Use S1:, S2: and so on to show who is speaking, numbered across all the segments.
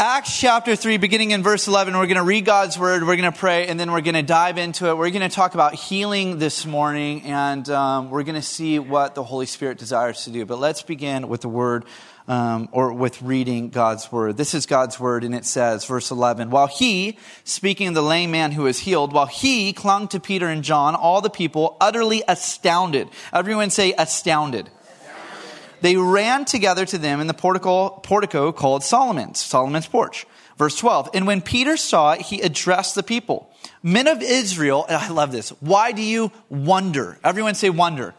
S1: Acts chapter 3, beginning in verse 11, we're going to read God's word, we're going to pray, and then we're going to dive into it. We're going to talk about healing this morning, and um, we're going to see what the Holy Spirit desires to do. But let's begin with the word, um, or with reading God's word. This is God's word, and it says, verse 11, While he, speaking of the lame man who was healed, while he clung to Peter and John, all the people utterly astounded. Everyone say astounded they ran together to them in the portico, portico called Solomon's, Solomon's porch. Verse 12. And when Peter saw it, he addressed the people. Men of Israel, and I love this. Why do you wonder? Everyone say wonder.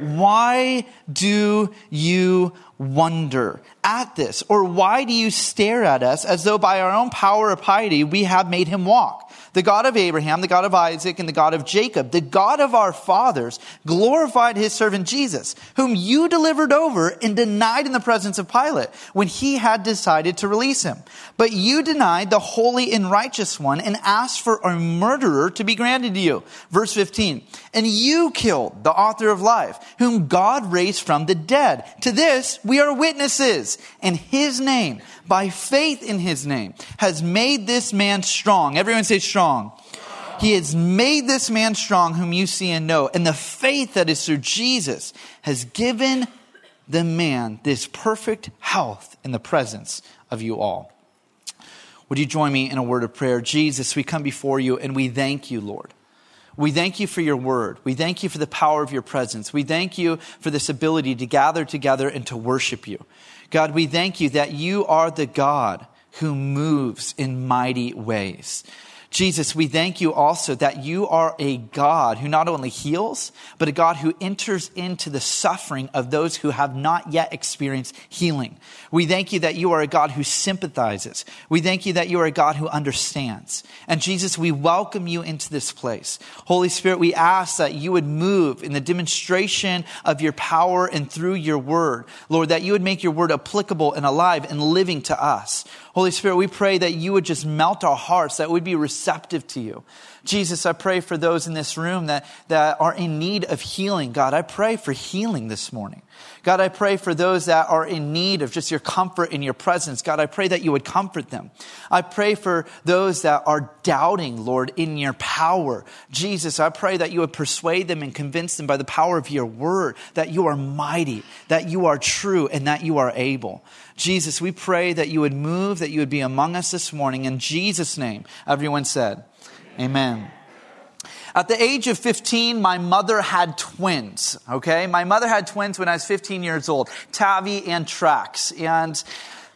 S1: Why do you wonder at this? Or why do you stare at us as though by our own power or piety we have made him walk? The God of Abraham, the God of Isaac, and the God of Jacob, the God of our fathers, glorified his servant Jesus, whom you delivered over and denied in the presence of Pilate when he had decided to release him. But you denied the holy and righteous one and asked for a murderer to be granted to you. Verse 15. And you killed the author of life, whom God raised from the dead. To this we are witnesses. And his name, by faith in his name, has made this man strong. Everyone say strong. He has made this man strong whom you see and know. And the faith that is through Jesus has given the man this perfect health in the presence of you all. Would you join me in a word of prayer? Jesus, we come before you and we thank you, Lord. We thank you for your word. We thank you for the power of your presence. We thank you for this ability to gather together and to worship you. God, we thank you that you are the God who moves in mighty ways. Jesus, we thank you also that you are a God who not only heals, but a God who enters into the suffering of those who have not yet experienced healing. We thank you that you are a God who sympathizes. We thank you that you are a God who understands. And Jesus, we welcome you into this place. Holy Spirit, we ask that you would move in the demonstration of your power and through your word. Lord, that you would make your word applicable and alive and living to us. Holy Spirit, we pray that you would just melt our hearts, that we'd be receptive to you. Jesus, I pray for those in this room that, that are in need of healing. God, I pray for healing this morning. God, I pray for those that are in need of just your comfort in your presence. God, I pray that you would comfort them. I pray for those that are doubting, Lord, in your power. Jesus, I pray that you would persuade them and convince them by the power of your word that you are mighty, that you are true, and that you are able. Jesus, we pray that you would move, that you would be among us this morning. In Jesus' name, everyone said, Amen. At the age of 15, my mother had twins, okay? My mother had twins when I was 15 years old, Tavi and Trax. And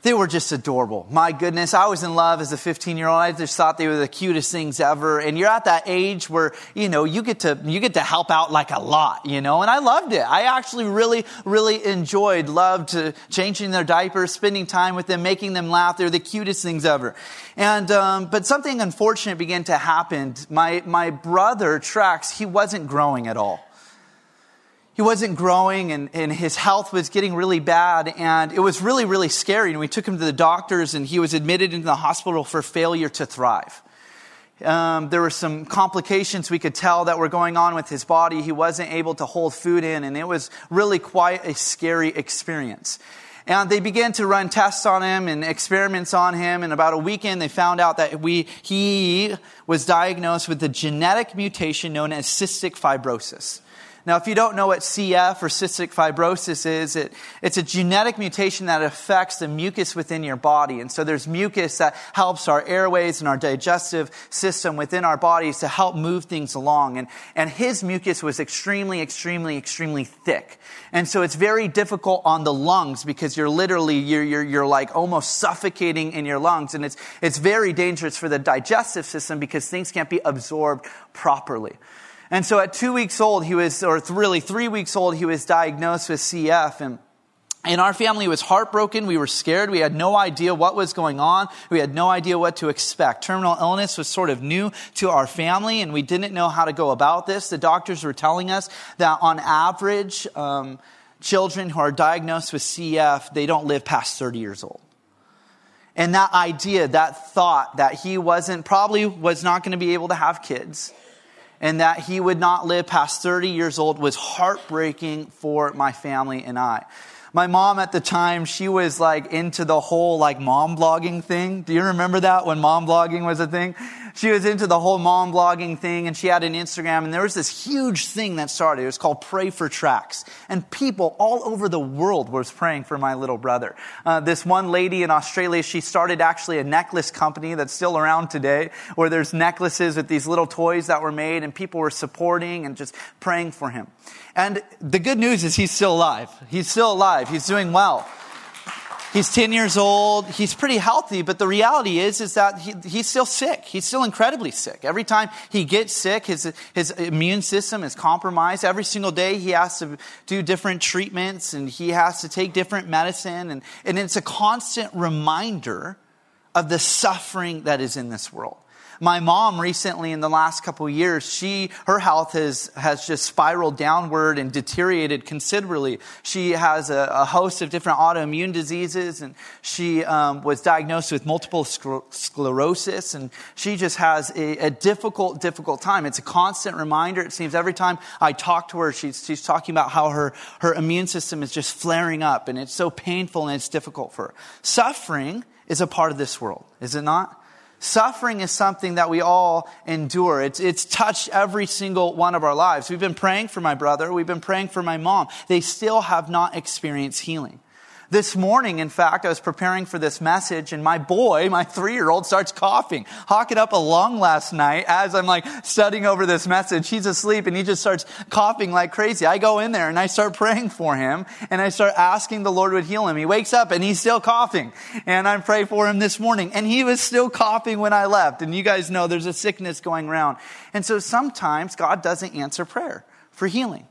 S1: they were just adorable. My goodness, I was in love as a 15 year old. I just thought they were the cutest things ever. And you're at that age where, you know, you get to, you get to help out like a lot, you know, and I loved it. I actually really, really enjoyed, loved changing their diapers, spending time with them, making them laugh. They're the cutest things ever. And, um, but something unfortunate began to happen. My, my brother, Trax, he wasn't growing at all he wasn't growing and, and his health was getting really bad and it was really really scary and we took him to the doctors and he was admitted into the hospital for failure to thrive um, there were some complications we could tell that were going on with his body he wasn't able to hold food in and it was really quite a scary experience and they began to run tests on him and experiments on him. And about a weekend, they found out that we, he was diagnosed with a genetic mutation known as cystic fibrosis. Now, if you don't know what CF or cystic fibrosis is, it, it's a genetic mutation that affects the mucus within your body. And so there's mucus that helps our airways and our digestive system within our bodies to help move things along. And, and his mucus was extremely, extremely, extremely thick. And so it's very difficult on the lungs because you're literally, you're, you're, you're like almost suffocating in your lungs. And it's, it's very dangerous for the digestive system because things can't be absorbed properly. And so at two weeks old, he was, or really three weeks old, he was diagnosed with CF. And and our family was heartbroken. We were scared. We had no idea what was going on. We had no idea what to expect. Terminal illness was sort of new to our family, and we didn't know how to go about this. The doctors were telling us that on average, um, children who are diagnosed with CF, they don't live past 30 years old. And that idea, that thought that he wasn't, probably was not going to be able to have kids and that he would not live past 30 years old was heartbreaking for my family and I. My mom at the time, she was like into the whole like mom blogging thing. Do you remember that when mom blogging was a thing? She was into the whole mom blogging thing and she had an Instagram and there was this huge thing that started. It was called Pray for Trax. And people all over the world was praying for my little brother. Uh, this one lady in Australia, she started actually a necklace company that's still around today where there's necklaces with these little toys that were made and people were supporting and just praying for him. And the good news is he's still alive. He's still alive. He's doing well. He's 10 years old. He's pretty healthy, but the reality is, is that he, he's still sick. He's still incredibly sick. Every time he gets sick, his, his immune system is compromised. Every single day he has to do different treatments and he has to take different medicine. And, and it's a constant reminder of the suffering that is in this world. My mom recently in the last couple years, she, her health has, has just spiraled downward and deteriorated considerably. She has a, a host of different autoimmune diseases and she um, was diagnosed with multiple sclerosis and she just has a, a, difficult, difficult time. It's a constant reminder. It seems every time I talk to her, she's, she's talking about how her, her immune system is just flaring up and it's so painful and it's difficult for her. Suffering is a part of this world, is it not? Suffering is something that we all endure. It's, it's touched every single one of our lives. We've been praying for my brother. We've been praying for my mom. They still have not experienced healing. This morning, in fact, I was preparing for this message and my boy, my three year old, starts coughing. Hawking up a lung last night as I'm like studying over this message. He's asleep and he just starts coughing like crazy. I go in there and I start praying for him and I start asking the Lord would heal him. He wakes up and he's still coughing and I pray for him this morning and he was still coughing when I left. And you guys know there's a sickness going around. And so sometimes God doesn't answer prayer for healing.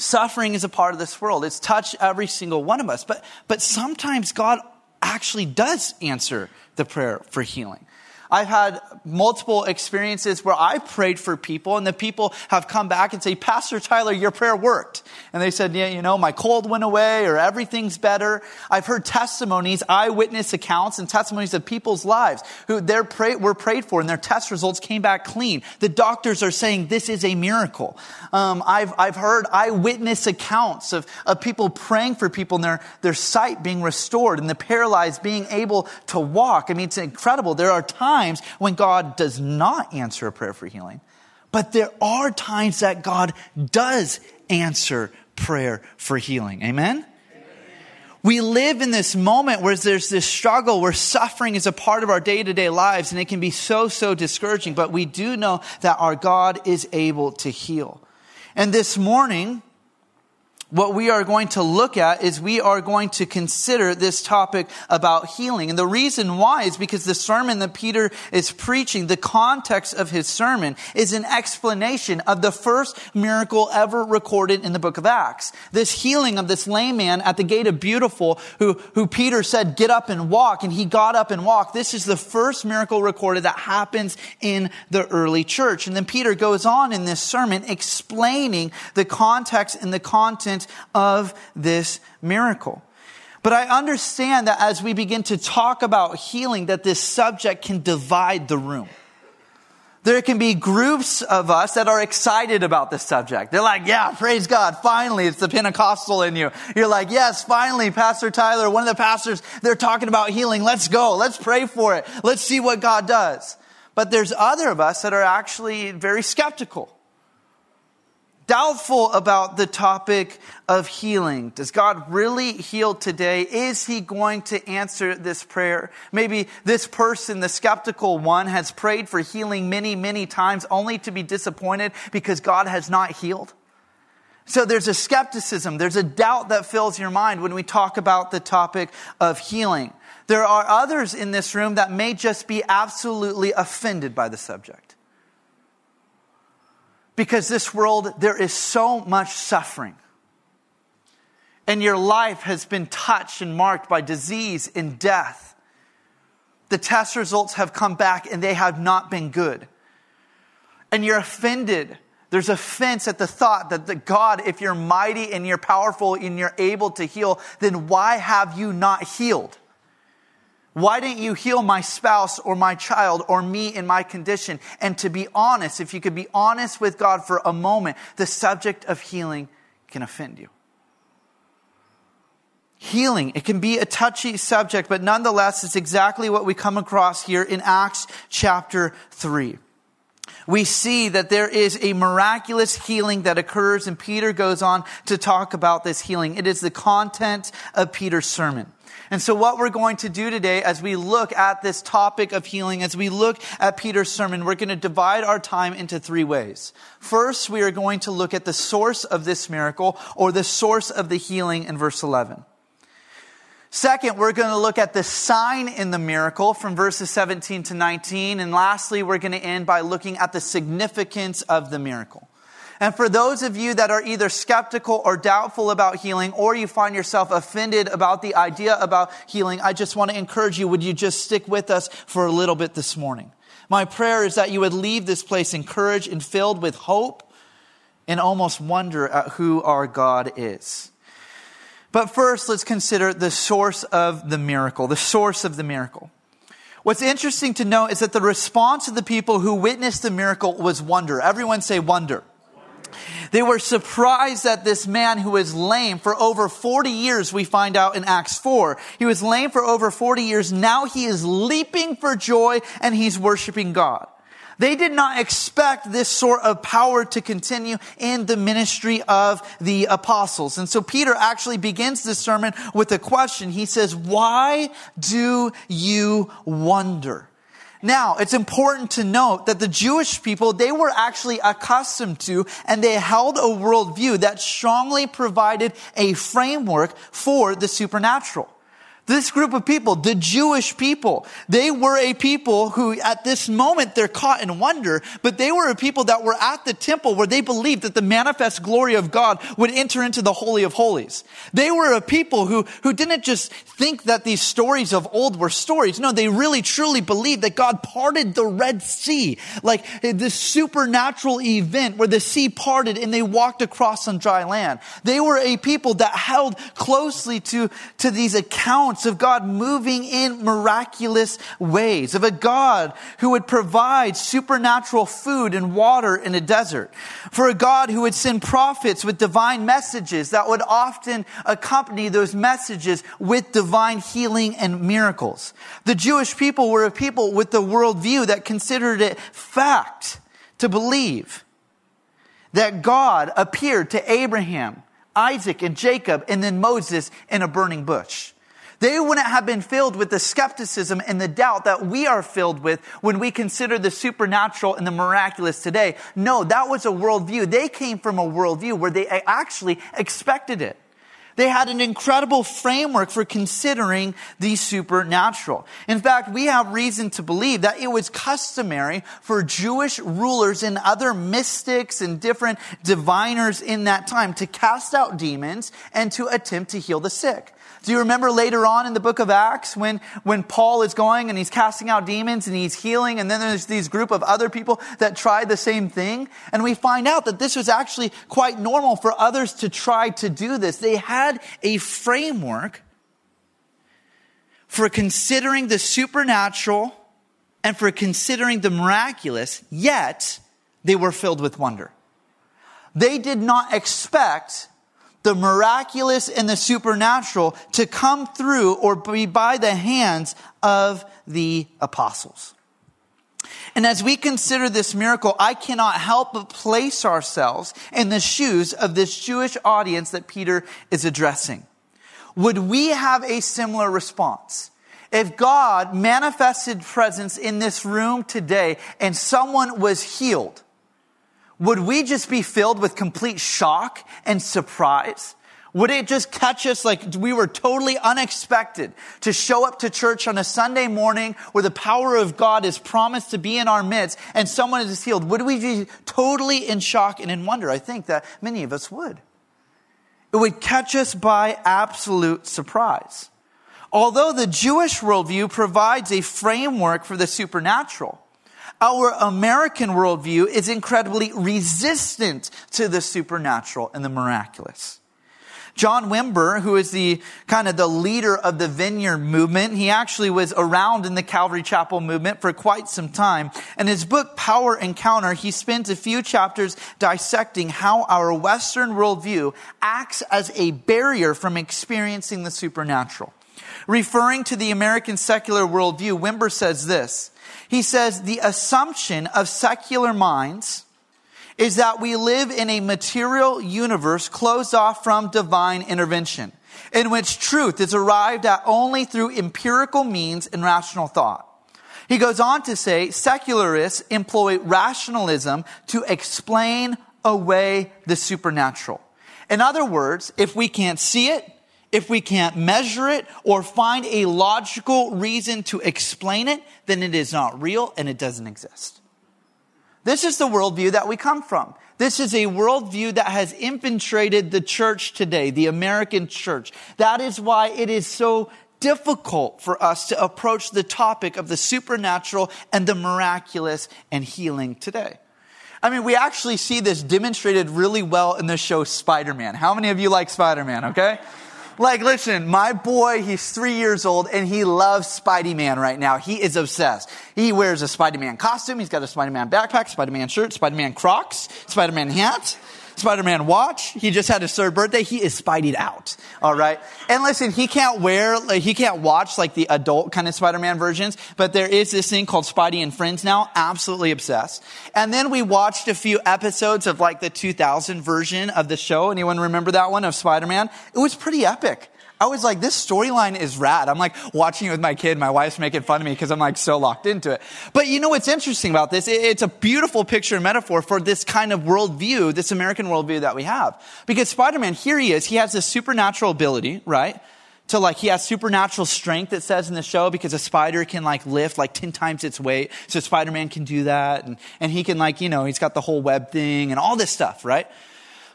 S1: Suffering is a part of this world. It's touched every single one of us. But, but sometimes God actually does answer the prayer for healing. I've had multiple experiences where I prayed for people and the people have come back and say, Pastor Tyler, your prayer worked. And they said, yeah, you know, my cold went away or everything's better. I've heard testimonies, eyewitness accounts and testimonies of people's lives who their pray, were prayed for and their test results came back clean. The doctors are saying this is a miracle. Um, I've, I've heard eyewitness accounts of, of people praying for people and their, their sight being restored and the paralyzed being able to walk. I mean, it's incredible. There are times times when God does not answer a prayer for healing, but there are times that God does answer prayer for healing. Amen? We live in this moment where there's this struggle, where suffering is a part of our day to day lives, and it can be so, so discouraging. But we do know that our God is able to heal. And this morning, what we are going to look at is we are going to consider this topic about healing. And the reason why is because the sermon that Peter is preaching, the context of his sermon is an explanation of the first miracle ever recorded in the book of Acts. This healing of this lame man at the gate of beautiful who, who Peter said, get up and walk. And he got up and walked. This is the first miracle recorded that happens in the early church. And then Peter goes on in this sermon explaining the context and the content of this miracle. But I understand that as we begin to talk about healing, that this subject can divide the room. There can be groups of us that are excited about this subject. They're like, yeah, praise God. Finally, it's the Pentecostal in you. You're like, yes, finally, Pastor Tyler, one of the pastors, they're talking about healing. Let's go. Let's pray for it. Let's see what God does. But there's other of us that are actually very skeptical doubtful about the topic of healing. Does God really heal today? Is he going to answer this prayer? Maybe this person, the skeptical one, has prayed for healing many, many times only to be disappointed because God has not healed. So there's a skepticism, there's a doubt that fills your mind when we talk about the topic of healing. There are others in this room that may just be absolutely offended by the subject. Because this world, there is so much suffering. And your life has been touched and marked by disease and death. The test results have come back and they have not been good. And you're offended. There's offense at the thought that the God, if you're mighty and you're powerful and you're able to heal, then why have you not healed? Why didn't you heal my spouse or my child or me in my condition? And to be honest, if you could be honest with God for a moment, the subject of healing can offend you. healing. It can be a touchy subject, but nonetheless, it's exactly what we come across here in Acts chapter 3. We see that there is a miraculous healing that occurs, and Peter goes on to talk about this healing. It is the content of Peter's sermon. And so what we're going to do today as we look at this topic of healing, as we look at Peter's sermon, we're going to divide our time into three ways. First, we are going to look at the source of this miracle or the source of the healing in verse 11. Second, we're going to look at the sign in the miracle from verses 17 to 19. And lastly, we're going to end by looking at the significance of the miracle. And for those of you that are either skeptical or doubtful about healing, or you find yourself offended about the idea about healing, I just want to encourage you, would you just stick with us for a little bit this morning? My prayer is that you would leave this place encouraged and filled with hope and almost wonder at who our God is. But first, let's consider the source of the miracle, the source of the miracle. What's interesting to note is that the response of the people who witnessed the miracle was wonder. Everyone say wonder. They were surprised that this man who was lame for over 40 years, we find out in Acts 4. He was lame for over 40 years. Now he is leaping for joy and he's worshiping God. They did not expect this sort of power to continue in the ministry of the apostles. And so Peter actually begins this sermon with a question. He says, why do you wonder? Now, it's important to note that the Jewish people, they were actually accustomed to and they held a worldview that strongly provided a framework for the supernatural. This group of people, the Jewish people, they were a people who at this moment they're caught in wonder, but they were a people that were at the temple where they believed that the manifest glory of God would enter into the Holy of Holies. They were a people who, who didn't just think that these stories of old were stories. No, they really truly believed that God parted the Red Sea, like eh, this supernatural event where the sea parted and they walked across on dry land. They were a people that held closely to, to these accounts accounts of God moving in miraculous ways, of a God who would provide supernatural food and water in a desert, for a God who would send prophets with divine messages that would often accompany those messages with divine healing and miracles. The Jewish people were a people with the worldview that considered it fact to believe that God appeared to Abraham, Isaac, and Jacob, and then Moses in a burning bush. They wouldn't have been filled with the skepticism and the doubt that we are filled with when we consider the supernatural and the miraculous today. No, that was a worldview. They came from a worldview where they actually expected it. They had an incredible framework for considering the supernatural. In fact, we have reason to believe that it was customary for Jewish rulers and other mystics and different diviners in that time to cast out demons and to attempt to heal the sick. Do you remember later on in the book of Acts when, when Paul is going and he's casting out demons and he's healing and then there's these group of other people that tried the same thing? And we find out that this was actually quite normal for others to try to do this. They had a framework for considering the supernatural and for considering the miraculous, yet they were filled with wonder. They did not expect the miraculous and the supernatural to come through or be by the hands of the apostles. And as we consider this miracle, I cannot help but place ourselves in the shoes of this Jewish audience that Peter is addressing. Would we have a similar response? If God manifested presence in this room today and someone was healed, would we just be filled with complete shock and surprise? Would it just catch us like we were totally unexpected to show up to church on a Sunday morning where the power of God is promised to be in our midst and someone is healed? Would we be totally in shock and in wonder? I think that many of us would. It would catch us by absolute surprise. Although the Jewish worldview provides a framework for the supernatural, our American worldview is incredibly resistant to the supernatural and the miraculous. John Wimber, who is the kind of the leader of the vineyard movement, he actually was around in the Calvary Chapel movement for quite some time. In his book, Power Encounter, he spends a few chapters dissecting how our Western worldview acts as a barrier from experiencing the supernatural. Referring to the American secular worldview, Wimber says this. He says, the assumption of secular minds is that we live in a material universe closed off from divine intervention, in which truth is arrived at only through empirical means and rational thought. He goes on to say secularists employ rationalism to explain away the supernatural. In other words, if we can't see it, if we can't measure it or find a logical reason to explain it, then it is not real and it doesn't exist. This is the worldview that we come from. This is a worldview that has infiltrated the church today, the American church. That is why it is so difficult for us to approach the topic of the supernatural and the miraculous and healing today. I mean, we actually see this demonstrated really well in the show Spider-Man. How many of you like Spider-Man, okay? Like, listen, my boy, he's three years old and he loves Spidey Man right now. He is obsessed. He wears a Spidey Man costume. He's got a Spidey Man backpack, Spidey Man shirt, Spidey Man Crocs, Spidey Man hat. Spider-Man watch. He just had his third birthday. He is Spideyed out. All right. And listen, he can't wear, like, he can't watch like the adult kind of Spider-Man versions, but there is this thing called Spidey and Friends now. Absolutely obsessed. And then we watched a few episodes of like the 2000 version of the show. Anyone remember that one of Spider-Man? It was pretty epic. I was like, this storyline is rad. I'm like watching it with my kid. My wife's making fun of me because I'm like so locked into it. But you know what's interesting about this? It's a beautiful picture and metaphor for this kind of worldview, this American worldview that we have. Because Spider-Man, here he is. He has this supernatural ability, right? to like he has supernatural strength it says in the show because a spider can like lift like 10 times its weight so spider-man can do that and, and he can like you know he's got the whole web thing and all this stuff right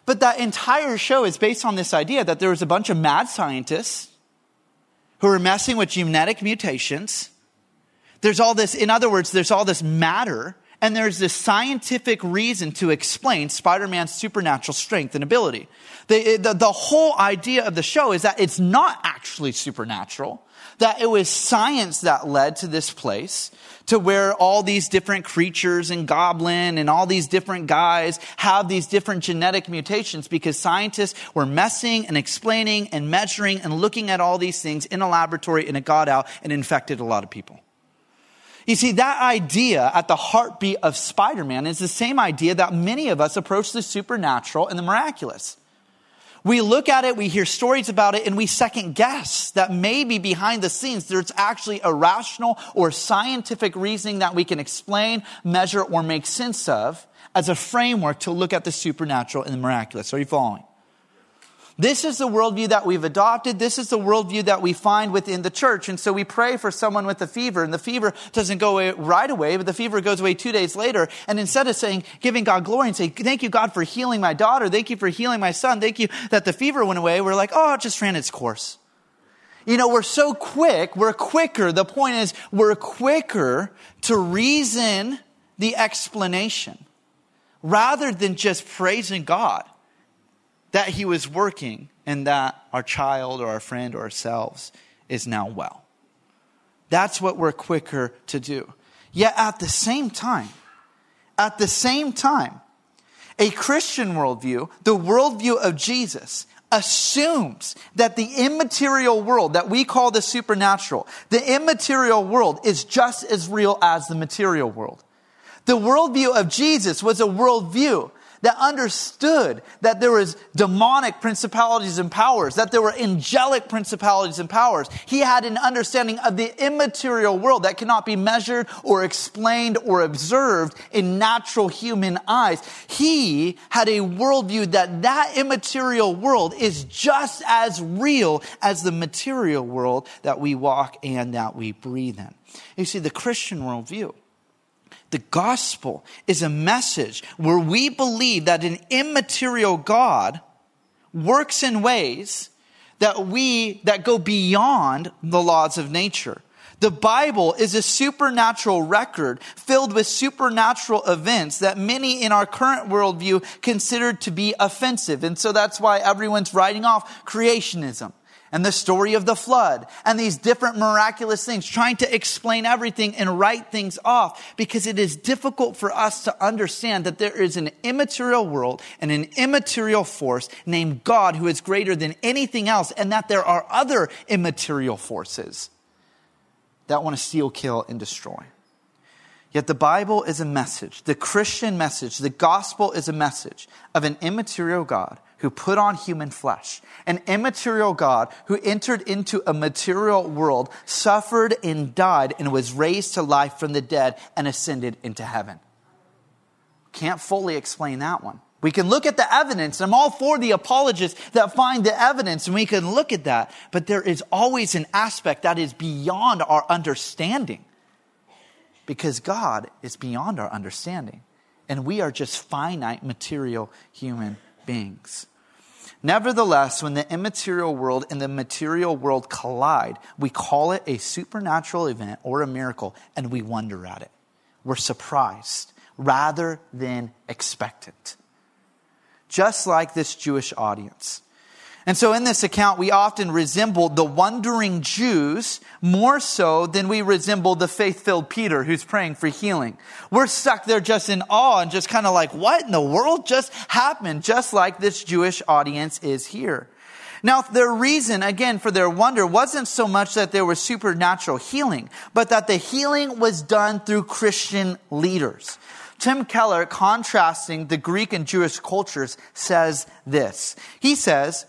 S1: but that entire show is based on this idea that there was a bunch of mad scientists who were messing with genetic mutations. There's all this, in other words, there's all this matter, and there's this scientific reason to explain Spider Man's supernatural strength and ability. The, the, the whole idea of the show is that it's not actually supernatural, that it was science that led to this place to where all these different creatures and goblin and all these different guys have these different genetic mutations because scientists were messing and explaining and measuring and looking at all these things in a laboratory and it got out and infected a lot of people. You see, that idea at the heartbeat of Spider-Man is the same idea that many of us approach the supernatural and the miraculous. We look at it, we hear stories about it, and we second guess that maybe behind the scenes there's actually a rational or scientific reasoning that we can explain, measure, or make sense of as a framework to look at the supernatural and the miraculous. Are you following? This is the worldview that we've adopted. This is the worldview that we find within the church. And so we pray for someone with a fever, and the fever doesn't go away right away, but the fever goes away two days later. And instead of saying, giving God glory and saying, thank you, God, for healing my daughter. Thank you for healing my son. Thank you that the fever went away. We're like, oh, it just ran its course. You know, we're so quick, we're quicker. The point is, we're quicker to reason the explanation rather than just praising God that he was working and that our child or our friend or ourselves is now well. That's what we're quicker to do. Yet at the same time, at the same time, a Christian worldview, the worldview of Jesus, assumes that the immaterial world that we call the supernatural, the immaterial world is just as real as the material world. The worldview of Jesus was a worldview that understood that there was demonic principalities and powers, that there were angelic principalities and powers. He had an understanding of the immaterial world that cannot be measured or explained or observed in natural human eyes. He had a worldview that that immaterial world is just as real as the material world that we walk and that we breathe in. You see, the Christian worldview the gospel is a message where we believe that an immaterial God works in ways that we, that go beyond the laws of nature. The Bible is a supernatural record filled with supernatural events that many in our current worldview consider to be offensive. And so that's why everyone's writing off creationism and the story of the flood and these different miraculous things, trying to explain everything and write things off because it is difficult for us to understand that there is an immaterial world and an immaterial force named God who is greater than anything else and that there are other immaterial forces that want to steal, kill, and destroy. Yet the Bible is a message, the Christian message, the gospel is a message of an immaterial God who put on human flesh, an immaterial God who entered into a material world, suffered and died, and was raised to life from the dead and ascended into heaven. Can't fully explain that one. We can look at the evidence. I'm all for the apologists that find the evidence and we can look at that. But there is always an aspect that is beyond our understanding because God is beyond our understanding. And we are just finite material human beings. Nevertheless, when the immaterial world and the material world collide, we call it a supernatural event or a miracle and we wonder at it. We're surprised rather than expectant just like this Jewish audience. And so in this account, we often resemble the wondering Jews more so than we resemble the faith-filled Peter who's praying for healing. We're stuck there just in awe and just kind of like, what in the world just happened? Just like this Jewish audience is here. Now, their reason, again, for their wonder wasn't so much that there was supernatural healing, but that the healing was done through Christian leaders. Tim Keller, contrasting the Greek and Jewish cultures, says this. He says,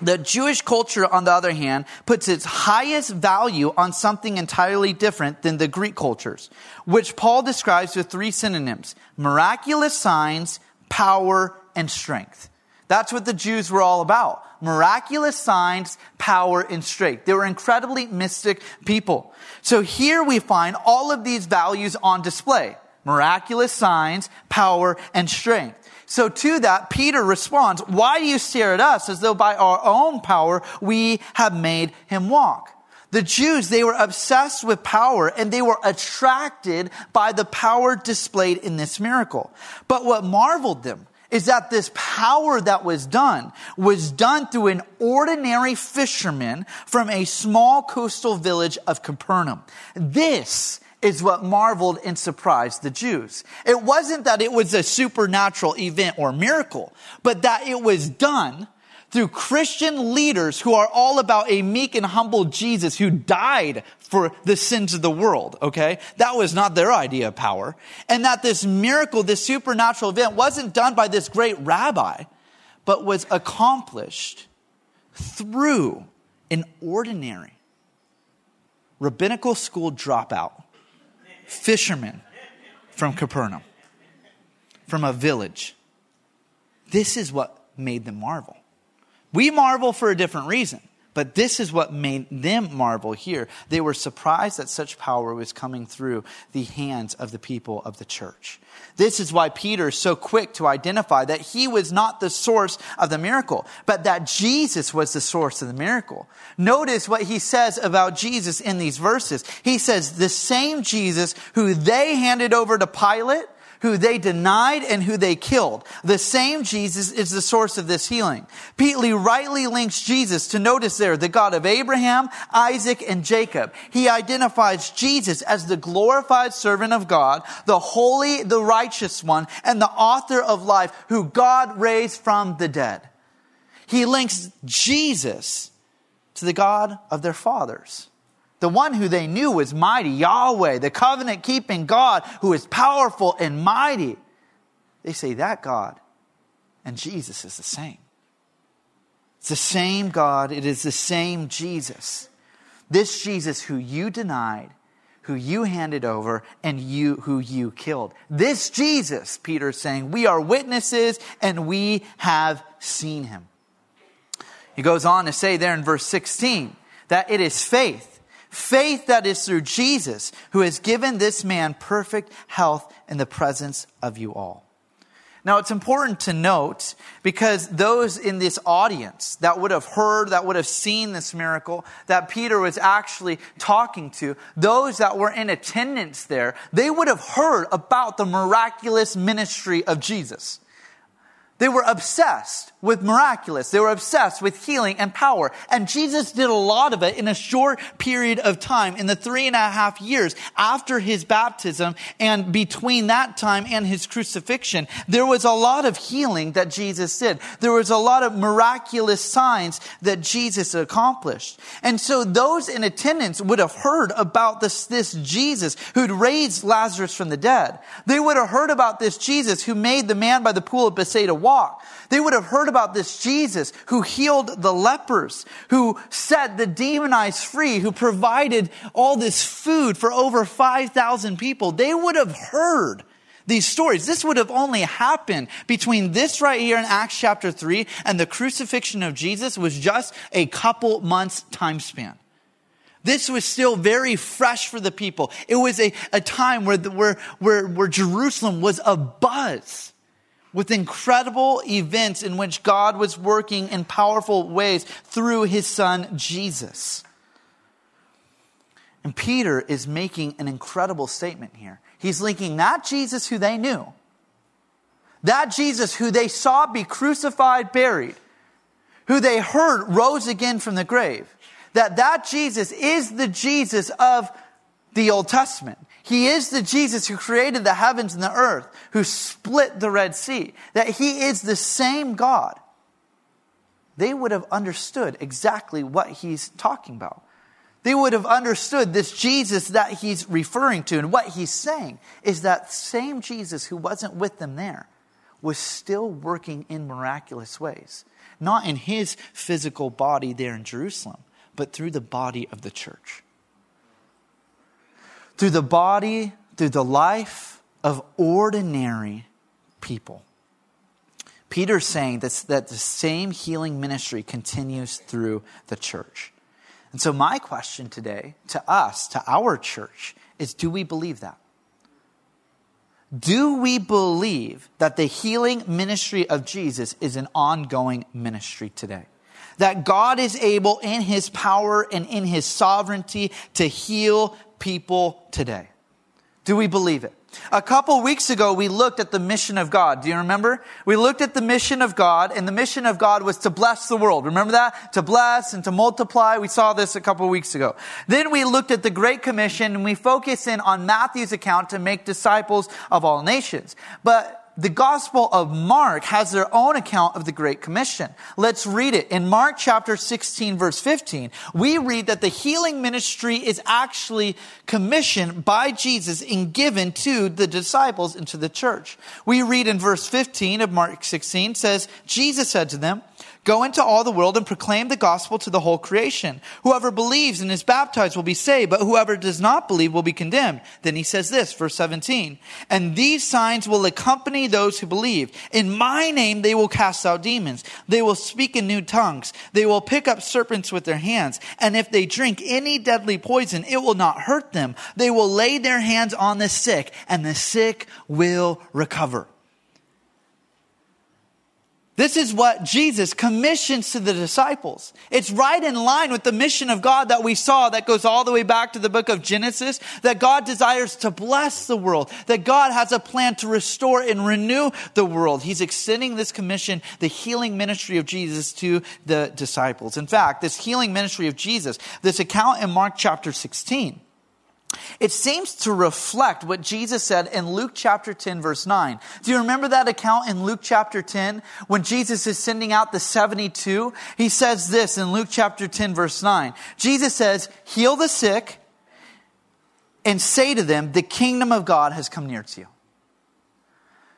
S1: the Jewish culture, on the other hand, puts its highest value on something entirely different than the Greek cultures, which Paul describes with three synonyms miraculous signs, power, and strength. That's what the Jews were all about. Miraculous signs, power, and strength. They were incredibly mystic people. So here we find all of these values on display miraculous signs, power, and strength. So to that, Peter responds, why do you stare at us as though by our own power we have made him walk? The Jews, they were obsessed with power and they were attracted by the power displayed in this miracle. But what marveled them is that this power that was done was done through an ordinary fisherman from a small coastal village of Capernaum. This is what marveled and surprised the Jews. It wasn't that it was a supernatural event or miracle, but that it was done through Christian leaders who are all about a meek and humble Jesus who died for the sins of the world, okay? That was not their idea of power. And that this miracle, this supernatural event wasn't done by this great rabbi, but was accomplished through an ordinary rabbinical school dropout fishermen from Capernaum, from a village. This is what made them marvel. We marvel for a different reason. But this is what made them marvel here. They were surprised that such power was coming through the hands of the people of the church. This is why Peter is so quick to identify that he was not the source of the miracle, but that Jesus was the source of the miracle. Notice what he says about Jesus in these verses. He says, the same Jesus who they handed over to Pilate who they denied and who they killed. The same Jesus is the source of this healing. Petley rightly links Jesus to notice there the God of Abraham, Isaac, and Jacob. He identifies Jesus as the glorified servant of God, the holy, the righteous one, and the author of life who God raised from the dead. He links Jesus to the God of their fathers. The one who they knew was mighty, Yahweh, the covenant keeping God who is powerful and mighty. They say that God and Jesus is the same. It's the same God, it is the same Jesus. This Jesus who you denied, who you handed over, and you who you killed. This Jesus, Peter is saying, we are witnesses and we have seen him. He goes on to say there in verse 16 that it is faith Faith that is through Jesus, who has given this man perfect health in the presence of you all. Now, it's important to note because those in this audience that would have heard, that would have seen this miracle that Peter was actually talking to, those that were in attendance there, they would have heard about the miraculous ministry of Jesus. They were obsessed with miraculous. They were obsessed with healing and power. And Jesus did a lot of it in a short period of time, in the three and a half years after his baptism and between that time and his crucifixion. There was a lot of healing that Jesus did. There was a lot of miraculous signs that Jesus accomplished. And so those in attendance would have heard about this, this Jesus who'd raised Lazarus from the dead. They would have heard about this Jesus who made the man by the pool of Bethsaida walk. They would have heard about this Jesus who healed the lepers, who set the demonized free, who provided all this food for over 5,000 people. They would have heard these stories. This would have only happened between this right here in Acts chapter 3 and the crucifixion of Jesus was just a couple months time span. This was still very fresh for the people. It was a, a time where, the, where, where, where Jerusalem was a buzz with incredible events in which God was working in powerful ways through his son Jesus. And Peter is making an incredible statement here. He's linking that Jesus who they knew, that Jesus who they saw be crucified, buried, who they heard rose again from the grave, that that Jesus is the Jesus of the Old Testament. He is the Jesus who created the heavens and the earth, who split the Red Sea, that He is the same God. They would have understood exactly what He's talking about. They would have understood this Jesus that He's referring to. And what He's saying is that same Jesus who wasn't with them there was still working in miraculous ways. Not in His physical body there in Jerusalem, but through the body of the church through the body, through the life of ordinary people. Peter's saying this, that the same healing ministry continues through the church. And so, my question today to us, to our church, is do we believe that? Do we believe that the healing ministry of Jesus is an ongoing ministry today? That God is able in his power and in his sovereignty to heal people today? Do we believe it? A couple weeks ago, we looked at the mission of God. Do you remember? We looked at the mission of God, and the mission of God was to bless the world. Remember that? To bless and to multiply. We saw this a couple weeks ago. Then we looked at the Great Commission, and we focus in on Matthew's account to make disciples of all nations. But the Gospel of Mark has their own account of the Great Commission. Let's read it. In Mark chapter 16 verse 15, we read that the healing ministry is actually commissioned by Jesus and given to the disciples and to the church. We read in verse 15 of Mark 16 says, Jesus said to them, Go into all the world and proclaim the gospel to the whole creation. Whoever believes and is baptized will be saved, but whoever does not believe will be condemned. Then he says this, verse 17. And these signs will accompany those who believe. In my name they will cast out demons. They will speak in new tongues. They will pick up serpents with their hands. And if they drink any deadly poison, it will not hurt them. They will lay their hands on the sick and the sick will recover. This is what Jesus commissions to the disciples. It's right in line with the mission of God that we saw that goes all the way back to the book of Genesis, that God desires to bless the world, that God has a plan to restore and renew the world. He's extending this commission, the healing ministry of Jesus to the disciples. In fact, this healing ministry of Jesus, this account in Mark chapter 16, it seems to reflect what Jesus said in Luke chapter 10 verse 9. Do you remember that account in Luke chapter 10 when Jesus is sending out the 72? He says this in Luke chapter 10 verse 9. Jesus says, heal the sick and say to them, the kingdom of God has come near to you.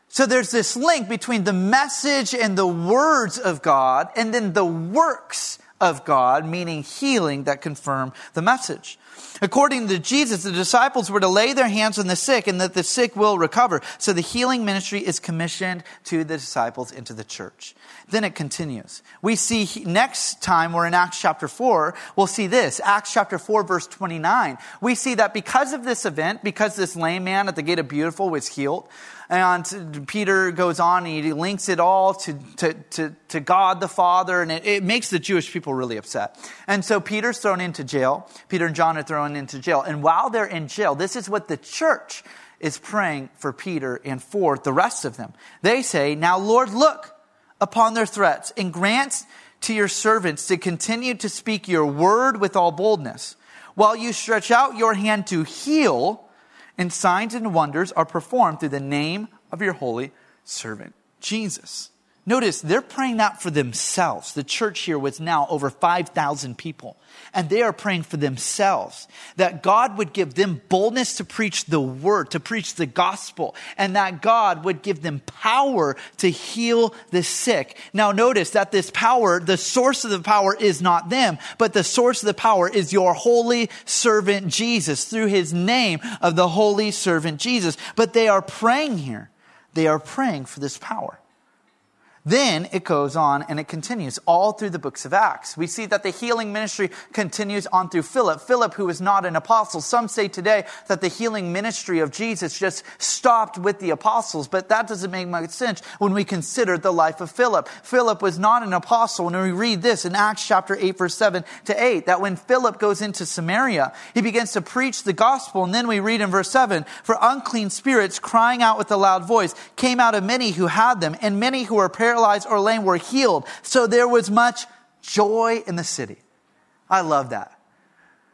S1: So there's this link between the message and the words of God and then the works of God, meaning healing that confirm the message. According to Jesus, the disciples were to lay their hands on the sick and that the sick will recover. So the healing ministry is commissioned to the disciples into the church. Then it continues. We see next time we're in Acts chapter 4, we'll see this. Acts chapter 4 verse 29. We see that because of this event, because this lame man at the gate of beautiful was healed, And Peter goes on and he links it all to, to, to, to God the Father, and it, it makes the Jewish people really upset. And so Peter's thrown into jail. Peter and John are thrown into jail. And while they're in jail, this is what the church is praying for Peter and for the rest of them. They say, Now, Lord, look upon their threats and grant to your servants to continue to speak your word with all boldness, while you stretch out your hand to heal, and signs and wonders are performed through the name of your holy servant, Jesus. Notice they're praying that for themselves. The church here was now over 5,000 people. And they are praying for themselves that God would give them boldness to preach the word, to preach the gospel, and that God would give them power to heal the sick. Now notice that this power, the source of the power is not them, but the source of the power is your holy servant Jesus through his name of the holy servant Jesus. But they are praying here. They are praying for this power. Then it goes on and it continues all through the books of Acts. We see that the healing ministry continues on through Philip. Philip, who was not an apostle. Some say today that the healing ministry of Jesus just stopped with the apostles, but that doesn't make much sense when we consider the life of Philip. Philip was not an apostle. And we read this in Acts chapter 8, verse 7 to 8, that when Philip goes into Samaria, he begins to preach the gospel. And then we read in verse 7, for unclean spirits crying out with a loud voice came out of many who had them, and many who were paralyzed or lame were healed. So there was much joy in the city. I love that.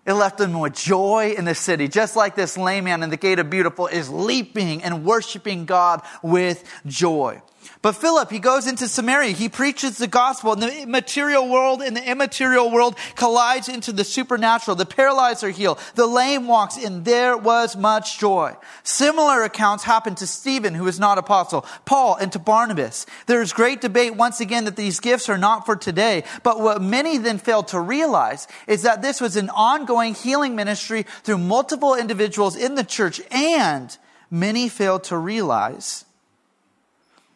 S1: It left them with joy in the city, just like this lame man in the gate of beautiful is leaping and worshiping God with joy. But Philip, he goes into Samaria. He preaches the gospel and the material world and the immaterial world collides into the supernatural. The paralyzed are healed. The lame walks and there was much joy. Similar accounts happen to Stephen, who is not apostle, Paul, and to Barnabas. There is great debate once again that these gifts are not for today. But what many then failed to realize is that this was an ongoing healing ministry through multiple individuals in the church and many failed to realize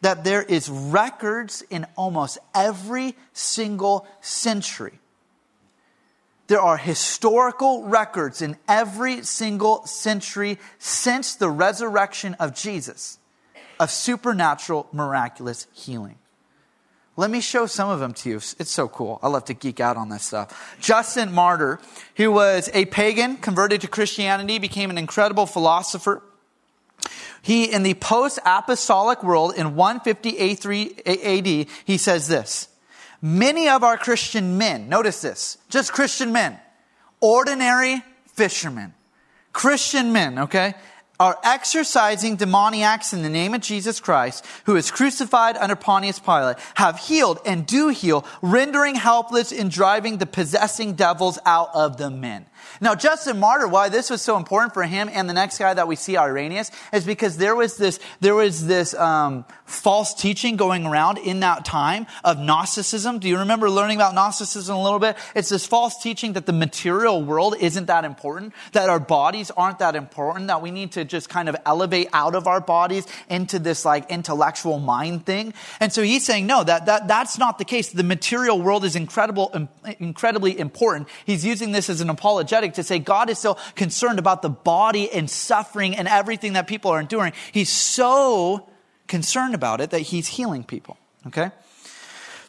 S1: that there is records in almost every single century. There are historical records in every single century since the resurrection of Jesus of supernatural, miraculous healing. Let me show some of them to you. It's so cool. I love to geek out on this stuff. Justin Martyr, who was a pagan, converted to Christianity, became an incredible philosopher. He, in the post-apostolic world in 150 AD, he says this. Many of our Christian men, notice this, just Christian men, ordinary fishermen, Christian men, okay, are exorcising demoniacs in the name of Jesus Christ, who is crucified under Pontius Pilate, have healed and do heal, rendering helpless and driving the possessing devils out of the men. Now, Justin Martyr, why this was so important for him and the next guy that we see, Irenaeus, is because there was this, there was this um, false teaching going around in that time of Gnosticism. Do you remember learning about Gnosticism a little bit? It's this false teaching that the material world isn't that important, that our bodies aren't that important, that we need to just kind of elevate out of our bodies into this like intellectual mind thing. And so he's saying, no, that, that, that's not the case. The material world is incredible, incredibly important. He's using this as an apologetic to say God is so concerned about the body and suffering and everything that people are enduring. He's so concerned about it that he's healing people. Okay?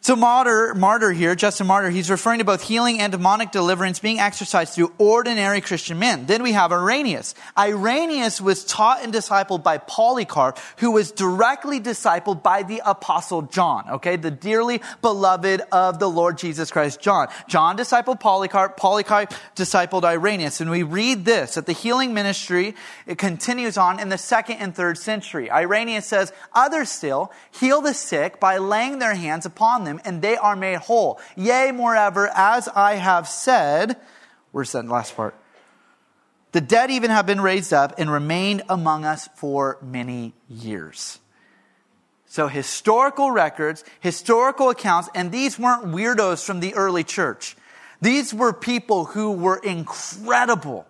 S1: So martyr, martyr here, Justin Martyr, he's referring to both healing and demonic deliverance being exercised through ordinary Christian men. Then we have Irenaeus. Irenaeus was taught and discipled by Polycarp, who was directly discipled by the apostle John, okay? The dearly beloved of the Lord Jesus Christ, John. John discipled Polycarp, Polycarp discipled Irenaeus. And we read this, that the healing ministry, it continues on in the second and third century. Irenaeus says, others still heal the sick by laying their hands upon them and they are made whole. Yea, moreover, as I have said, where's that last part? The dead even have been raised up and remained among us for many years. So historical records, historical accounts, and these weren't weirdos from the early church. These were people who were incredible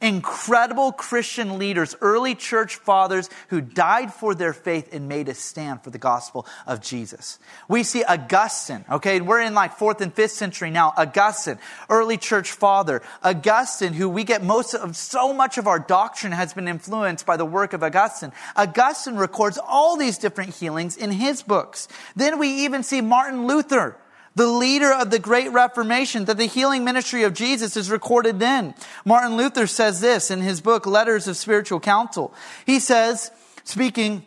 S1: incredible Christian leaders, early church fathers who died for their faith and made a stand for the gospel of Jesus. We see Augustine, okay, we're in like fourth and fifth century now. Augustine, early church father. Augustine, who we get most of, so much of our doctrine has been influenced by the work of Augustine. Augustine records all these different healings in his books. Then we even see Martin Luther the leader of the great reformation, that the healing ministry of Jesus is recorded then. Martin Luther says this in his book, Letters of Spiritual Counsel. He says, speaking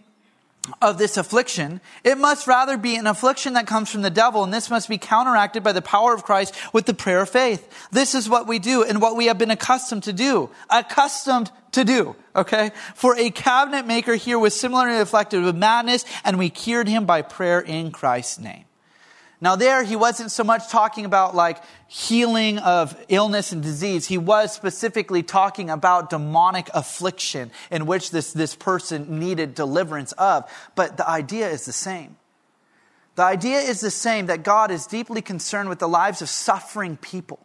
S1: of this affliction, it must rather be an affliction that comes from the devil, and this must be counteracted by the power of Christ with the prayer of faith. This is what we do and what we have been accustomed to do. Accustomed to do, okay? For a cabinet maker here was similarly afflicted with madness, and we cured him by prayer in Christ's name. Now, there, he wasn't so much talking about like healing of illness and disease. He was specifically talking about demonic affliction in which this, this person needed deliverance of. But the idea is the same. The idea is the same that God is deeply concerned with the lives of suffering people.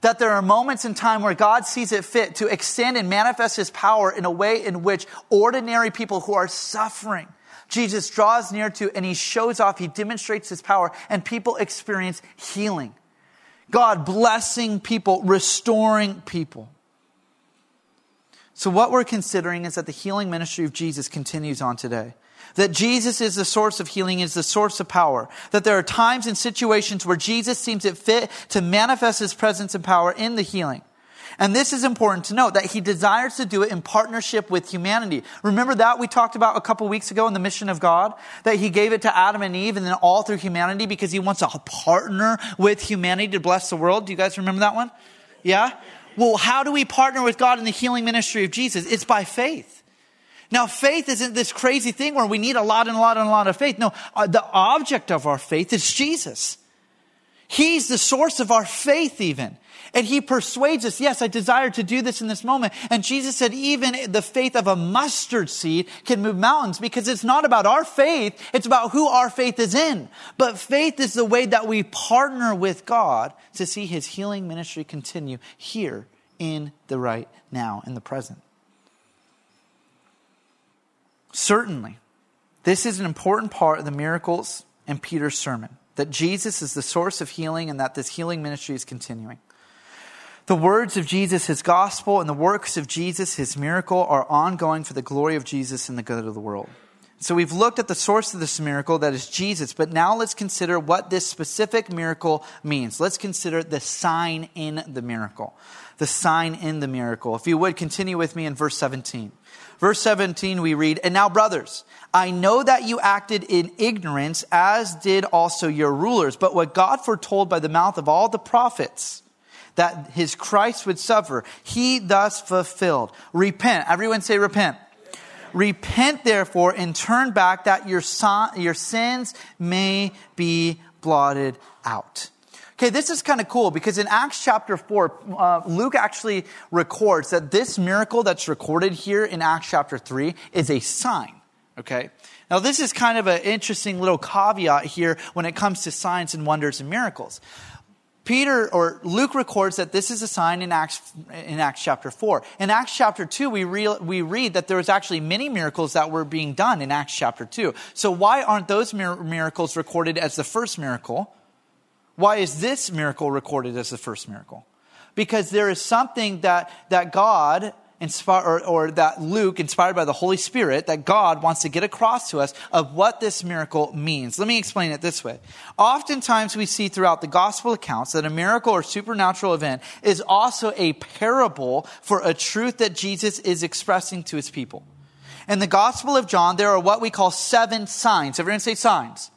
S1: That there are moments in time where God sees it fit to extend and manifest his power in a way in which ordinary people who are suffering Jesus draws near to and he shows off, he demonstrates his power, and people experience healing. God blessing people, restoring people. So, what we're considering is that the healing ministry of Jesus continues on today. That Jesus is the source of healing, is the source of power. That there are times and situations where Jesus seems it fit to manifest his presence and power in the healing. And this is important to note that he desires to do it in partnership with humanity. Remember that we talked about a couple weeks ago in the mission of God? That he gave it to Adam and Eve and then all through humanity because he wants to partner with humanity to bless the world. Do you guys remember that one? Yeah? Well, how do we partner with God in the healing ministry of Jesus? It's by faith. Now, faith isn't this crazy thing where we need a lot and a lot and a lot of faith. No, uh, the object of our faith is Jesus. He's the source of our faith, even. And he persuades us, yes, I desire to do this in this moment. And Jesus said, even the faith of a mustard seed can move mountains because it's not about our faith. It's about who our faith is in. But faith is the way that we partner with God to see his healing ministry continue here in the right now, in the present. Certainly, this is an important part of the miracles in Peter's sermon that Jesus is the source of healing and that this healing ministry is continuing. The words of Jesus, his gospel, and the works of Jesus, his miracle, are ongoing for the glory of Jesus and the good of the world. So we've looked at the source of this miracle, that is Jesus, but now let's consider what this specific miracle means. Let's consider the sign in the miracle. The sign in the miracle. If you would continue with me in verse 17. Verse 17, we read, And now, brothers, I know that you acted in ignorance, as did also your rulers, but what God foretold by the mouth of all the prophets, that his Christ would suffer, he thus fulfilled. Repent. Everyone say repent. Repent therefore and turn back that your, son, your sins may be blotted out. Okay, this is kind of cool because in Acts chapter 4, uh, Luke actually records that this miracle that's recorded here in Acts chapter 3 is a sign. Okay? Now, this is kind of an interesting little caveat here when it comes to signs and wonders and miracles. Peter or Luke records that this is a sign in Acts, in Acts chapter 4. In Acts chapter 2, we, re, we read that there was actually many miracles that were being done in Acts chapter 2. So why aren't those mir- miracles recorded as the first miracle? Why is this miracle recorded as the first miracle? Because there is something that, that God inspired, or, or, that Luke, inspired by the Holy Spirit, that God wants to get across to us of what this miracle means. Let me explain it this way. Oftentimes we see throughout the gospel accounts that a miracle or supernatural event is also a parable for a truth that Jesus is expressing to his people. In the gospel of John, there are what we call seven signs. Everyone say signs.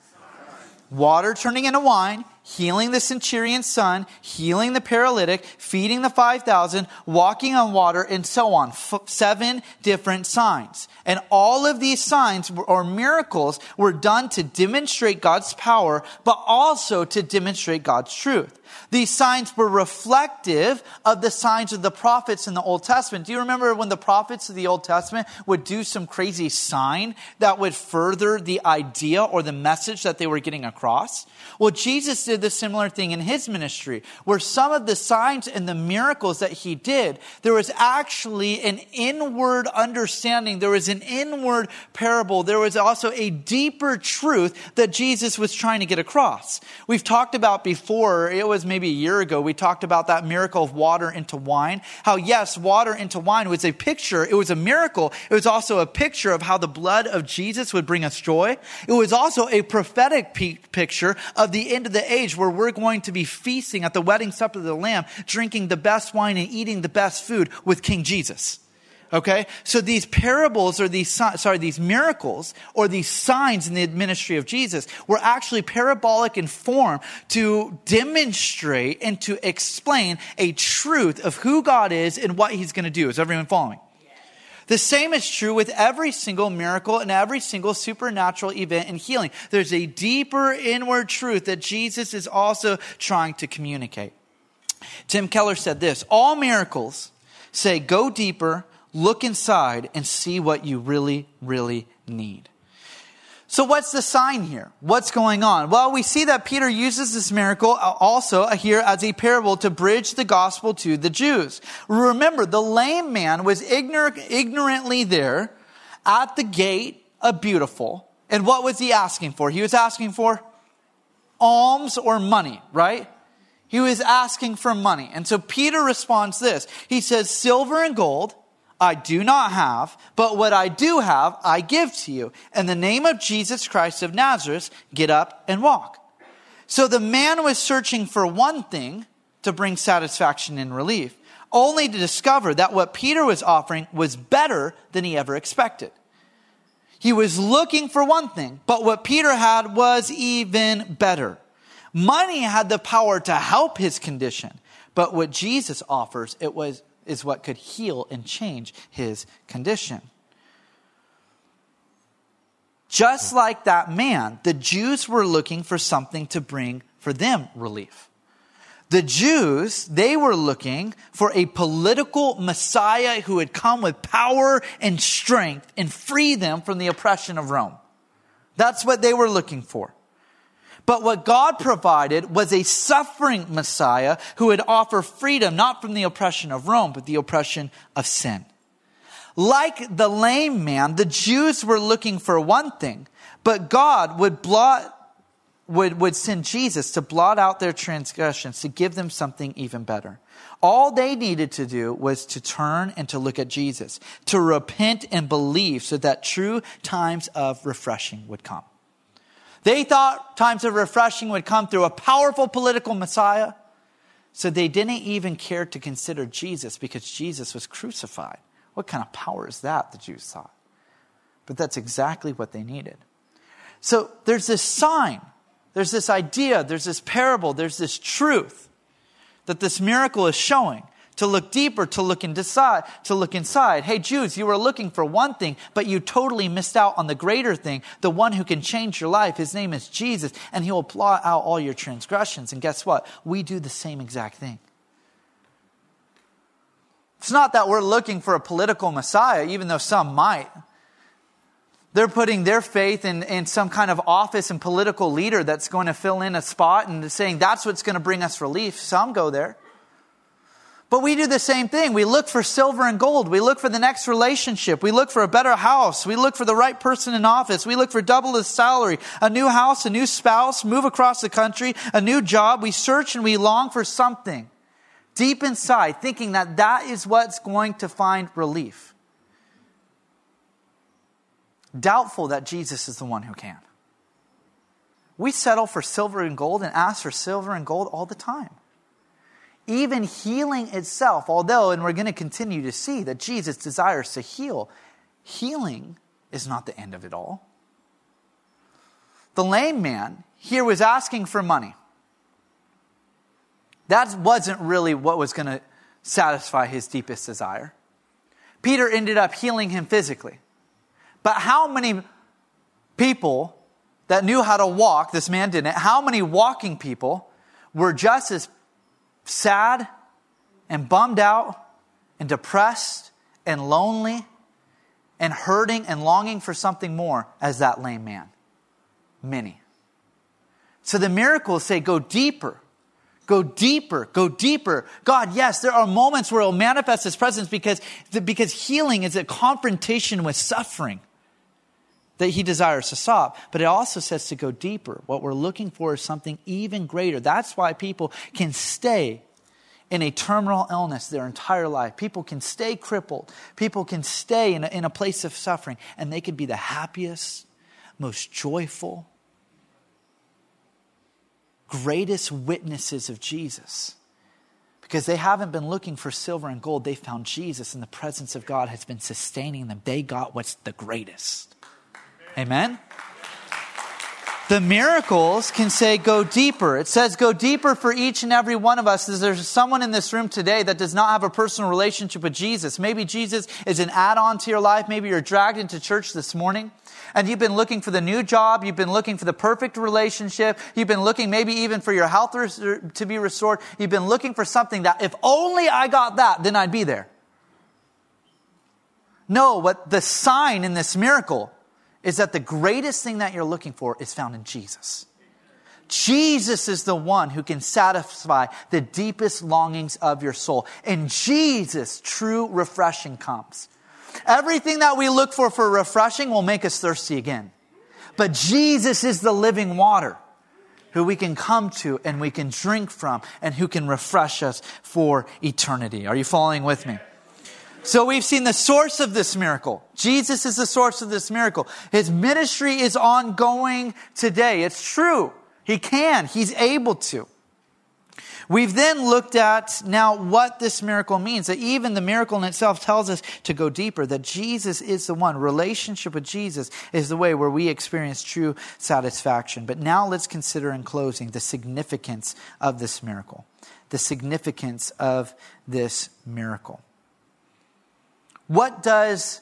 S1: Water turning into wine, healing the centurion's son, healing the paralytic, feeding the 5,000, walking on water, and so on. F- seven different signs. And all of these signs or miracles were done to demonstrate God's power, but also to demonstrate God's truth. These signs were reflective of the signs of the prophets in the Old Testament. Do you remember when the prophets of the Old Testament would do some crazy sign that would further the idea or the message that they were getting across? Well, Jesus did the similar thing in his ministry, where some of the signs and the miracles that he did, there was actually an inward understanding. There was an inward parable. There was also a deeper truth that Jesus was trying to get across. We've talked about before, it was maybe a year ago, we talked about that miracle of water into wine. How, yes, water into wine was a picture, it was a miracle. It was also a picture of how the blood of Jesus would bring us joy. It was also a prophetic picture of the end of the age where we're going to be feasting at the wedding supper of the Lamb, drinking the best wine and eating the best food with King Jesus. Okay? So these parables or these, sorry, these miracles or these signs in the ministry of Jesus were actually parabolic in form to demonstrate and to explain a truth of who God is and what he's going to do. Is everyone following? The same is true with every single miracle and every single supernatural event and healing. There's a deeper inward truth that Jesus is also trying to communicate. Tim Keller said this All miracles say, go deeper, look inside and see what you really, really need. So what's the sign here? What's going on? Well, we see that Peter uses this miracle also here as a parable to bridge the gospel to the Jews. Remember, the lame man was ignor- ignorantly there at the gate of beautiful. And what was he asking for? He was asking for alms or money, right? He was asking for money. And so Peter responds this. He says, silver and gold I do not have, but what I do have, I give to you. In the name of Jesus Christ of Nazareth, get up and walk. So the man was searching for one thing to bring satisfaction and relief, only to discover that what Peter was offering was better than he ever expected. He was looking for one thing, but what Peter had was even better. Money had the power to help his condition, but what Jesus offers, it was is what could heal and change his condition. Just like that man, the Jews were looking for something to bring for them relief. The Jews, they were looking for a political Messiah who would come with power and strength and free them from the oppression of Rome. That's what they were looking for. But what God provided was a suffering Messiah who would offer freedom not from the oppression of Rome, but the oppression of sin. Like the lame man, the Jews were looking for one thing, but God would blot, would, would send Jesus to blot out their transgressions, to give them something even better. All they needed to do was to turn and to look at Jesus, to repent and believe so that true times of refreshing would come. They thought times of refreshing would come through a powerful political Messiah. So they didn't even care to consider Jesus because Jesus was crucified. What kind of power is that, the Jews thought? But that's exactly what they needed. So there's this sign, there's this idea, there's this parable, there's this truth that this miracle is showing to look deeper, to look inside, to look inside. Hey, Jews, you were looking for one thing, but you totally missed out on the greater thing, the one who can change your life. His name is Jesus, and he will blot out all your transgressions. And guess what? We do the same exact thing. It's not that we're looking for a political Messiah, even though some might. They're putting their faith in, in some kind of office and political leader that's going to fill in a spot and saying that's what's going to bring us relief. Some go there. But we do the same thing. We look for silver and gold. We look for the next relationship. We look for a better house. We look for the right person in office. We look for double the salary, a new house, a new spouse, move across the country, a new job. We search and we long for something deep inside, thinking that that is what's going to find relief. Doubtful that Jesus is the one who can. We settle for silver and gold and ask for silver and gold all the time even healing itself, although, and we're going to continue to see that Jesus desires to heal, healing is not the end of it all. The lame man here was asking for money. That wasn't really what was going to satisfy his deepest desire. Peter ended up healing him physically. But how many people that knew how to walk, this man didn't, how many walking people were just as sad and bummed out and depressed and lonely and hurting and longing for something more as that lame man? Many. So the miracles say, go deeper. Go deeper, go deeper. God, yes, there are moments where will manifest His presence because, because healing is a confrontation with suffering that He desires to stop. But it also says to go deeper. What we're looking for is something even greater. That's why people can stay in a terminal illness their entire life. People can stay crippled. People can stay in a, in a place of suffering, and they can be the happiest, most joyful, greatest witnesses of Jesus. Because they haven't been looking for silver and gold, they found Jesus, and the presence of God has been sustaining them. They got what's the greatest. Amen? The miracles can say, go deeper. It says, go deeper for each and every one of us. There's someone in this room today that does not have a personal relationship with Jesus. Maybe Jesus is an add on to your life. Maybe you're dragged into church this morning and you've been looking for the new job, you've been looking for the perfect relationship, you've been looking maybe even for your health to be restored, you've been looking for something that if only I got that, then I'd be there. No, what the sign in this miracle is that the greatest thing that you're looking for is found in Jesus. Jesus is the one who can satisfy the deepest longings of your soul. And Jesus, true refreshing comes. Everything that we look for for refreshing will make us thirsty again. But Jesus is the living water who we can come to and we can drink from and who can refresh us for eternity. Are you following with me? So we've seen the source of this miracle. Jesus is the source of this miracle. His ministry is ongoing today. It's true. He can. He's able to. We've then looked at now what this miracle means. That even the miracle in itself tells us to go deeper, that Jesus is the one. Relationship with Jesus is the way where we experience true satisfaction. But now let's consider in closing the significance of this miracle. The significance of this miracle. What does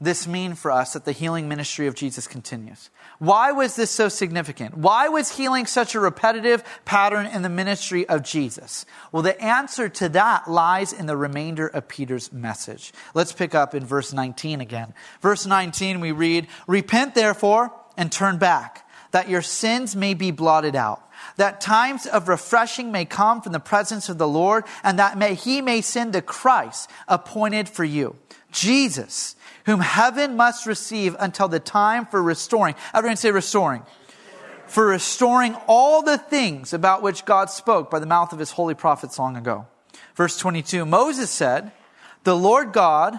S1: this mean for us that the healing ministry of Jesus continues? Why was this so significant? Why was healing such a repetitive pattern in the ministry of Jesus? Well, the answer to that lies in the remainder of Peter's message. Let's pick up in verse 19 again. Verse 19, we read, Repent therefore and turn back, that your sins may be blotted out that times of refreshing may come from the presence of the Lord, and that may, he may send the Christ appointed for you. Jesus, whom heaven must receive until the time for restoring. Everyone say restoring. For restoring all the things about which God spoke by the mouth of his holy prophets long ago. Verse 22, Moses said, the Lord God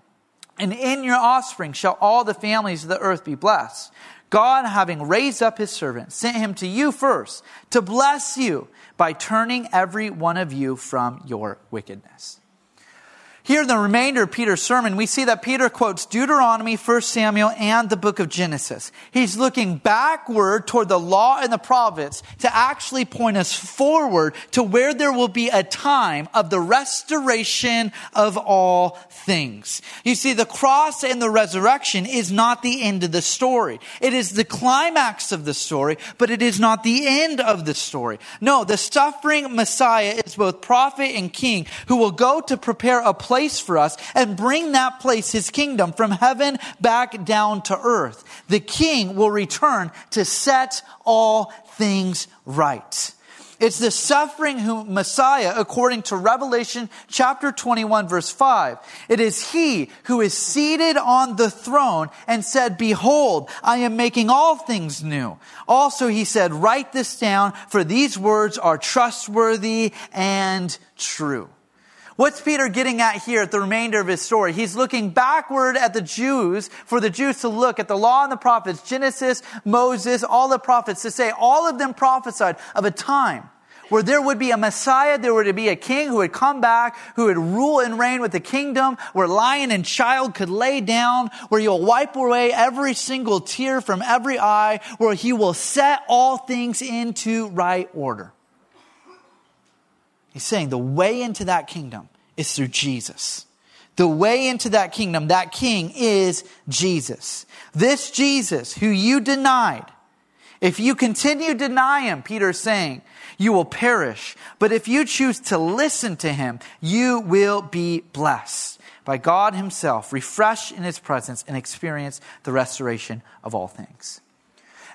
S1: and in your offspring shall all the families of the earth be blessed. God, having raised up his servant, sent him to you first to bless you by turning every one of you from your wickedness. Here in the remainder of Peter's sermon, we see that Peter quotes Deuteronomy, 1 Samuel, and the book of Genesis. He's looking backward toward the law and the prophets to actually point us forward to where there will be a time of the restoration of all things. You see, the cross and the resurrection is not the end of the story. It is the climax of the story, but it is not the end of the story. No, the suffering Messiah is both prophet and king who will go to prepare a place place for us and bring that place, his kingdom, from heaven back down to earth. The king will return to set all things right. It's the suffering Messiah according to Revelation chapter 21 verse 5. It is he who is seated on the throne and said, behold, I am making all things new. Also he said, write this down for these words are trustworthy and true. What's Peter getting at here at the remainder of his story? He's looking backward at the Jews for the Jews to look at the law and the prophets, Genesis, Moses, all the prophets to say all of them prophesied of a time where there would be a Messiah, there would be a king who would come back, who would rule and reign with the kingdom, where lion and child could lay down, where you'll wipe away every single tear from every eye, where he will set all things into right order. He's saying the way into that kingdom is through Jesus. The way into that kingdom, that king is Jesus. This Jesus who you denied, if you continue deny him, Peter's saying, you will perish. But if you choose to listen to him, you will be blessed by God himself, refreshed in his presence and experience the restoration of all things.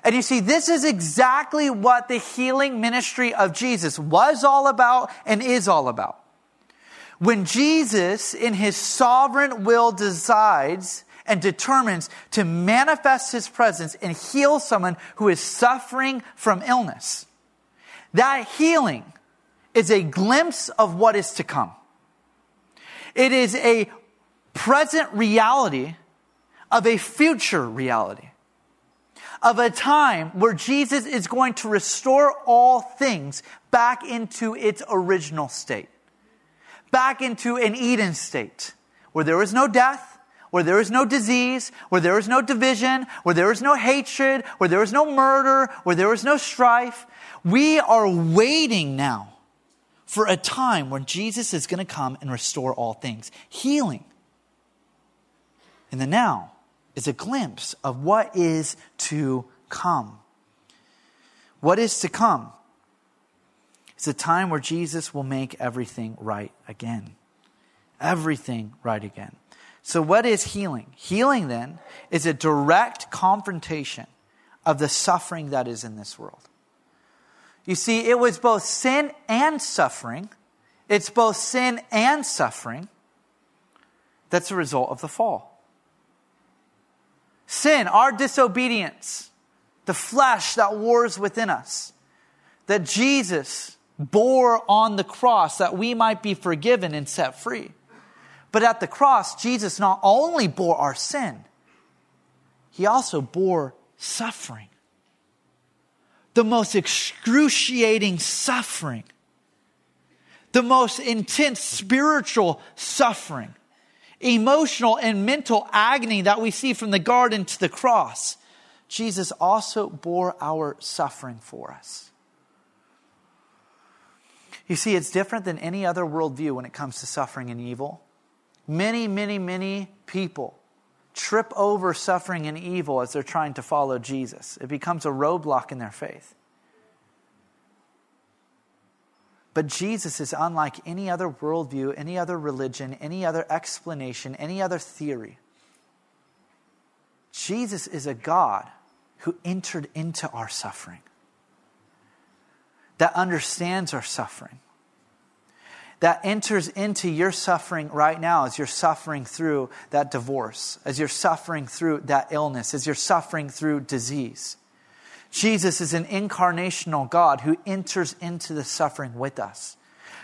S1: And you see, this is exactly what the healing ministry of Jesus was all about and is all about. When Jesus, in his sovereign will, decides and determines to manifest his presence and heal someone who is suffering from illness, that healing is a glimpse of what is to come. It is a present reality of a future reality. Of a time where Jesus is going to restore all things back into its original state back into an Eden state where there is no death, where there is no disease, where there is no division, where there is no hatred, where there is no murder, where there is no strife. We are waiting now for a time when Jesus is going to come and restore all things. Healing. And the now is a glimpse of what is to come. What is to come? It's a time where Jesus will make everything right again. Everything right again. So, what is healing? Healing, then, is a direct confrontation of the suffering that is in this world. You see, it was both sin and suffering. It's both sin and suffering that's a result of the fall. Sin, our disobedience, the flesh that wars within us, that Jesus bore on the cross that we might be forgiven and set free. But at the cross, Jesus not only bore our sin, he also bore suffering. The most excruciating suffering. The most intense spiritual suffering. Emotional and mental agony that we see from the garden to the cross. Jesus also bore our suffering for us. You see, it's different than any other worldview when it comes to suffering and evil. Many, many, many people trip over suffering and evil as they're trying to follow Jesus. It becomes a roadblock in their faith. But Jesus is unlike any other worldview, any other religion, any other explanation, any other theory. Jesus is a God who entered into our suffering that understands our suffering, that enters into your suffering right now as you're suffering through that divorce, as you're suffering through that illness, as you're suffering through disease. Jesus is an incarnational God who enters into the suffering with us,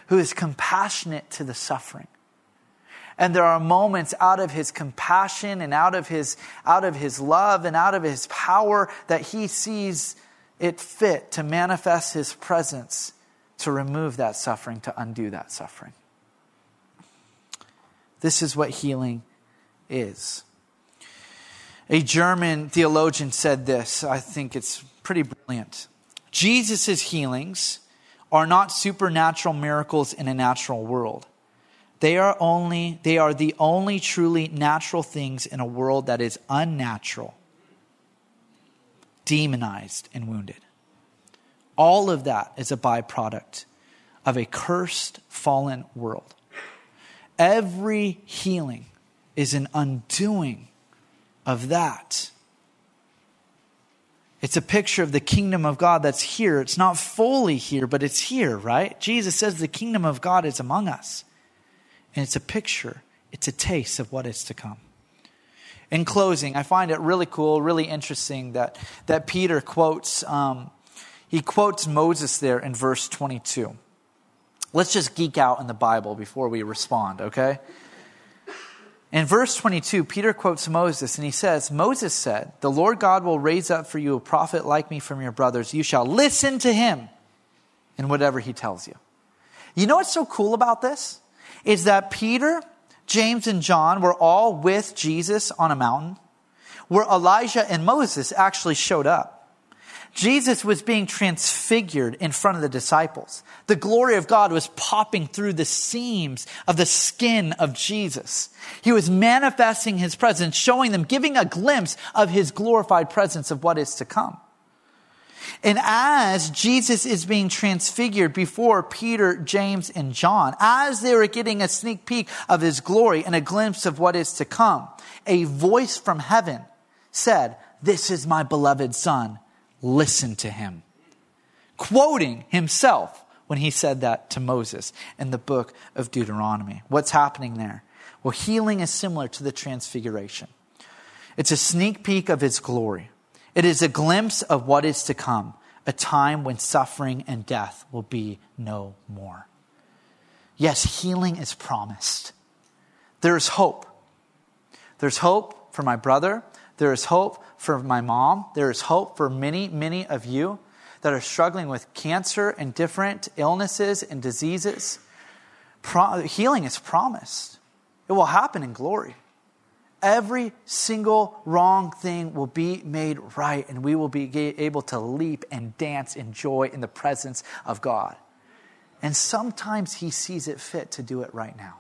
S1: who is compassionate to the suffering. And there are moments out of his compassion and out of his, out of his love and out of his power that he sees it fit to manifest his presence to remove that suffering, to undo that suffering. This is what healing is. A German theologian said this. I think it's pretty brilliant. Jesus' healings are not supernatural miracles in a natural world. They are only they are the only truly natural things in a world that is unnatural demonized and wounded. All of that is a byproduct of a cursed, fallen world. Every healing is an undoing of that. It's a picture of the kingdom of God that's here. It's not fully here, but it's here, right? Jesus says the kingdom of God is among us. And it's a picture, it's a taste of what is to come. In closing, I find it really cool, really interesting that, that Peter quotes, um, he quotes Moses there in verse 22. Let's just geek out in the Bible before we respond, okay? In verse 22, Peter quotes Moses and he says, Moses said, The Lord God will raise up for you a prophet like me from your brothers. You shall listen to him. in whatever he tells you. You know what's so cool about this? Is that Peter, James, and John were all with Jesus on a mountain where Elijah and Moses actually showed up. Jesus was being transfigured in front of the disciples. The glory of God was popping through the seams of the skin of Jesus. He was manifesting his presence, showing them, giving a glimpse of his glorified presence of what is to come. And as Jesus is being transfigured before Peter, James, and John, as they were getting a sneak peek of his glory and a glimpse of what is to come, a voice from heaven said, This is my beloved son. Listen to him. Quoting himself when he said that to Moses in the book of Deuteronomy. What's happening there? Well, healing is similar to the transfiguration. It's a sneak peek of his glory. It is a glimpse of what is to come, a time when suffering and death will be no more. Yes, healing is promised. There is hope. There's hope for my brother. There is hope for my mom. There is hope for many, many of you that are struggling with cancer and different illnesses and diseases. Pro- healing is promised, it will happen in glory every single wrong thing will be made right, and we will be able to leap and dance in joy in the presence of God. And sometimes He sees it fit to do it right now.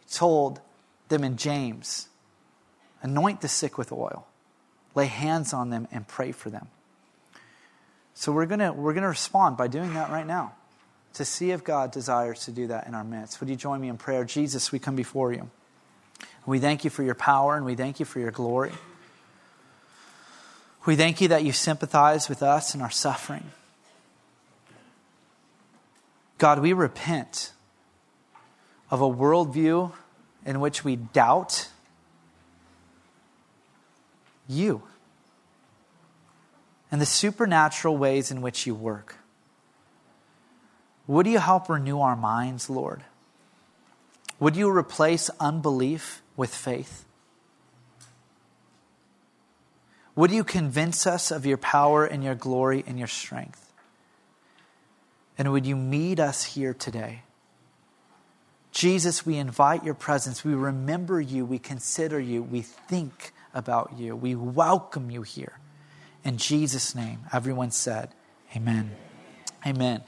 S1: He told them in James anoint the sick with oil, lay hands on them, and pray for them. So we're going we're going to respond by doing that right now to see if God desires to do that in our midst. Would you join me in prayer? Jesus, we come before you. We thank you for your power and we thank you for your glory. We thank you that you sympathize with us in our suffering. God, we repent of a worldview in which we doubt you and the supernatural ways in which you work. Would you help renew our minds, Lord? Would you replace unbelief with faith? Would you convince us of your power and your glory and your strength? And would you meet us here today? Jesus, we invite your presence. We remember you. We consider you. We think about you. We welcome you here. In Jesus' name, everyone said, Amen. Amen.